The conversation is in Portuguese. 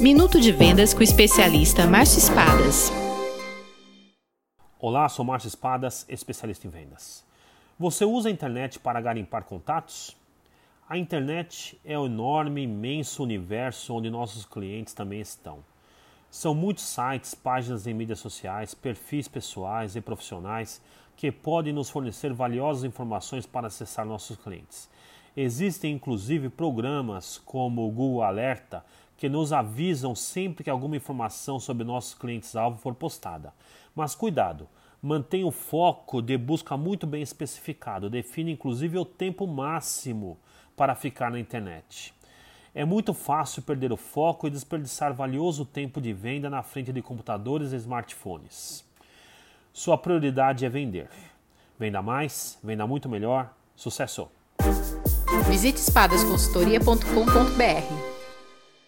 Minuto de Vendas com o especialista Márcio Espadas. Olá, sou Márcio Espadas, especialista em vendas. Você usa a internet para garimpar contatos? A internet é o enorme, imenso universo onde nossos clientes também estão. São muitos sites, páginas em mídias sociais, perfis pessoais e profissionais que podem nos fornecer valiosas informações para acessar nossos clientes. Existem inclusive programas como o Google Alerta que nos avisam sempre que alguma informação sobre nossos clientes-alvo for postada. Mas cuidado, mantenha o foco de busca muito bem especificado, define inclusive o tempo máximo para ficar na internet. É muito fácil perder o foco e desperdiçar valioso tempo de venda na frente de computadores e smartphones. Sua prioridade é vender. Venda mais, venda muito melhor. Sucesso! Visite espadasconsultoria.com.br